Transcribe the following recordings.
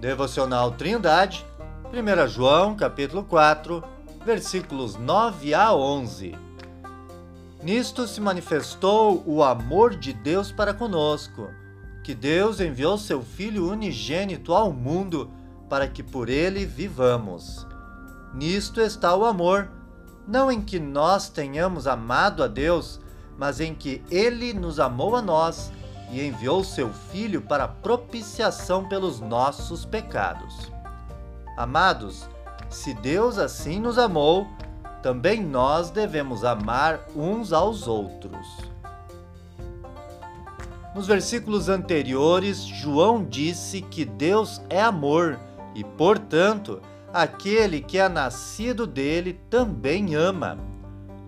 Devocional Trindade, 1 João, capítulo 4, versículos 9 a 11. Nisto se manifestou o amor de Deus para conosco, que Deus enviou seu Filho unigênito ao mundo para que por ele vivamos. Nisto está o amor, não em que nós tenhamos amado a Deus, mas em que ele nos amou a nós e enviou seu Filho para propiciação pelos nossos pecados. Amados, se Deus assim nos amou, também nós devemos amar uns aos outros. Nos versículos anteriores, João disse que Deus é amor e, portanto, aquele que é nascido dele também ama.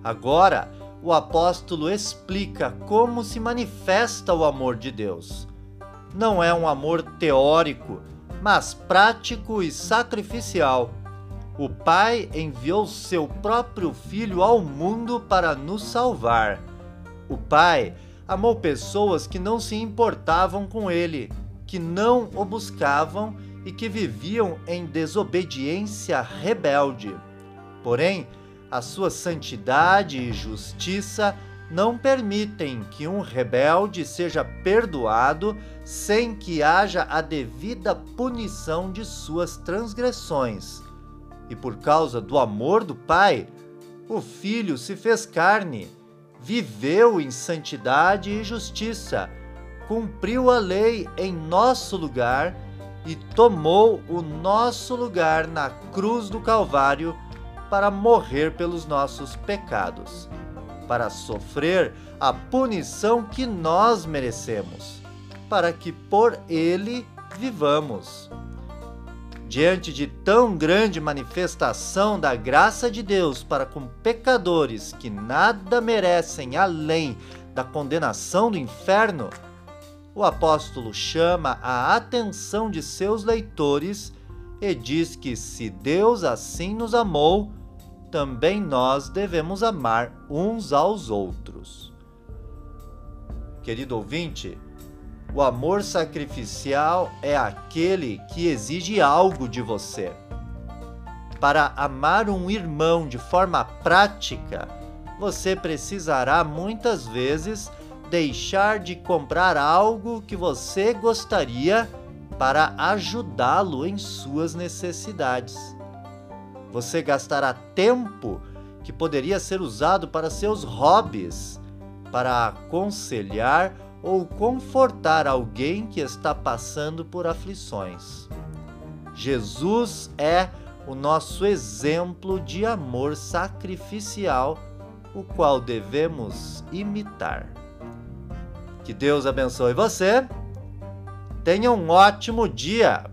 Agora, o apóstolo explica como se manifesta o amor de Deus. Não é um amor teórico, mas prático e sacrificial. O Pai enviou seu próprio Filho ao mundo para nos salvar. O Pai amou pessoas que não se importavam com ele, que não o buscavam e que viviam em desobediência rebelde. Porém, a sua santidade e justiça não permitem que um rebelde seja perdoado sem que haja a devida punição de suas transgressões. E por causa do amor do Pai, o Filho se fez carne, viveu em santidade e justiça, cumpriu a lei em nosso lugar e tomou o nosso lugar na cruz do Calvário para morrer pelos nossos pecados, para sofrer a punição que nós merecemos, para que por ele vivamos. Diante de tão grande manifestação da graça de Deus para com pecadores que nada merecem além da condenação do inferno, o apóstolo chama a atenção de seus leitores e diz que se Deus assim nos amou, também nós devemos amar uns aos outros. Querido ouvinte, o amor sacrificial é aquele que exige algo de você. Para amar um irmão de forma prática, você precisará muitas vezes deixar de comprar algo que você gostaria para ajudá-lo em suas necessidades você gastará tempo que poderia ser usado para seus hobbies, para aconselhar ou confortar alguém que está passando por aflições. Jesus é o nosso exemplo de amor sacrificial, o qual devemos imitar. Que Deus abençoe você. Tenha um ótimo dia.